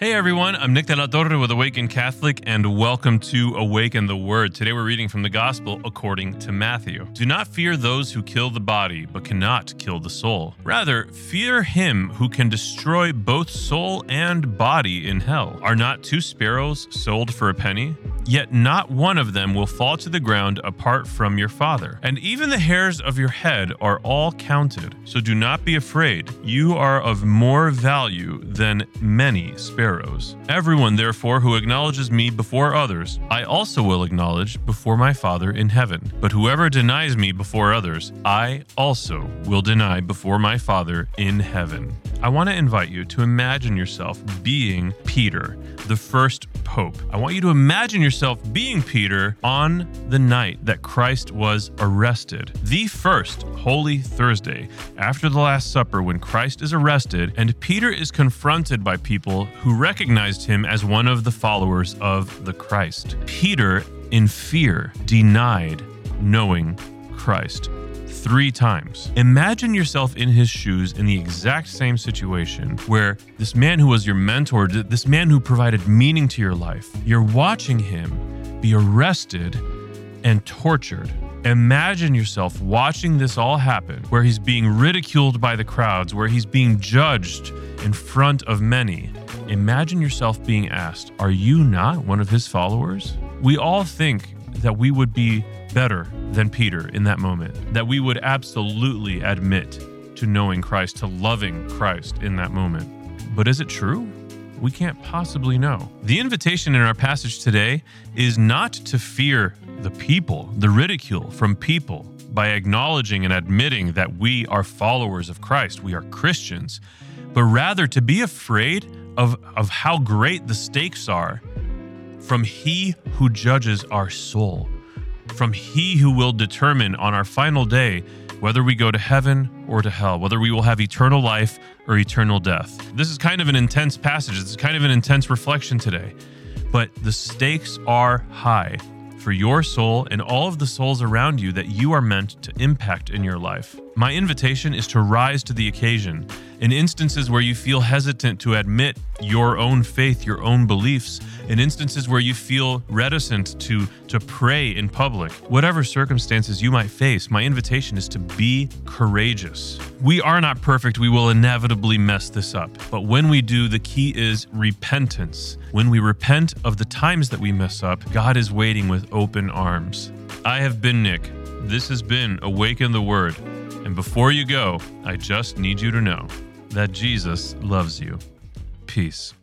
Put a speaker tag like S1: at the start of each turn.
S1: Hey everyone, I'm Nick De La Torre with Awaken Catholic, and welcome to Awaken the Word. Today we're reading from the Gospel according to Matthew. Do not fear those who kill the body, but cannot kill the soul. Rather, fear him who can destroy both soul and body in hell. Are not two sparrows sold for a penny? Yet not one of them will fall to the ground apart from your Father. And even the hairs of your head are all counted. So do not be afraid. You are of more value than many sparrows. Everyone, therefore, who acknowledges me before others, I also will acknowledge before my Father in heaven. But whoever denies me before others, I also will deny before my Father in heaven. I want to invite you to imagine yourself being Peter, the first pope. I want you to imagine yourself being Peter on the night that Christ was arrested. The first Holy Thursday, after the Last Supper, when Christ is arrested, and Peter is confronted by people who recognized him as one of the followers of the Christ. Peter, in fear, denied knowing Christ three times. Imagine yourself in his shoes in the exact same situation where this man who was your mentor, this man who provided meaning to your life, you're watching him be arrested and tortured. Imagine yourself watching this all happen, where he's being ridiculed by the crowds, where he's being judged in front of many. Imagine yourself being asked, Are you not one of his followers? We all think that we would be better than Peter in that moment, that we would absolutely admit to knowing Christ, to loving Christ in that moment. But is it true? We can't possibly know. The invitation in our passage today is not to fear the people, the ridicule from people, by acknowledging and admitting that we are followers of Christ, we are Christians, but rather to be afraid of, of how great the stakes are from He who judges our soul from He who will determine on our final day whether we go to heaven or to hell, whether we will have eternal life or eternal death. This is kind of an intense passage. It's kind of an intense reflection today. But the stakes are high for your soul and all of the souls around you that you are meant to impact in your life. My invitation is to rise to the occasion. In instances where you feel hesitant to admit your own faith, your own beliefs, in instances where you feel reticent to, to pray in public, whatever circumstances you might face, my invitation is to be courageous. We are not perfect. We will inevitably mess this up. But when we do, the key is repentance. When we repent of the times that we mess up, God is waiting with open arms. I have been Nick. This has been Awaken the Word. And before you go, I just need you to know that Jesus loves you. Peace.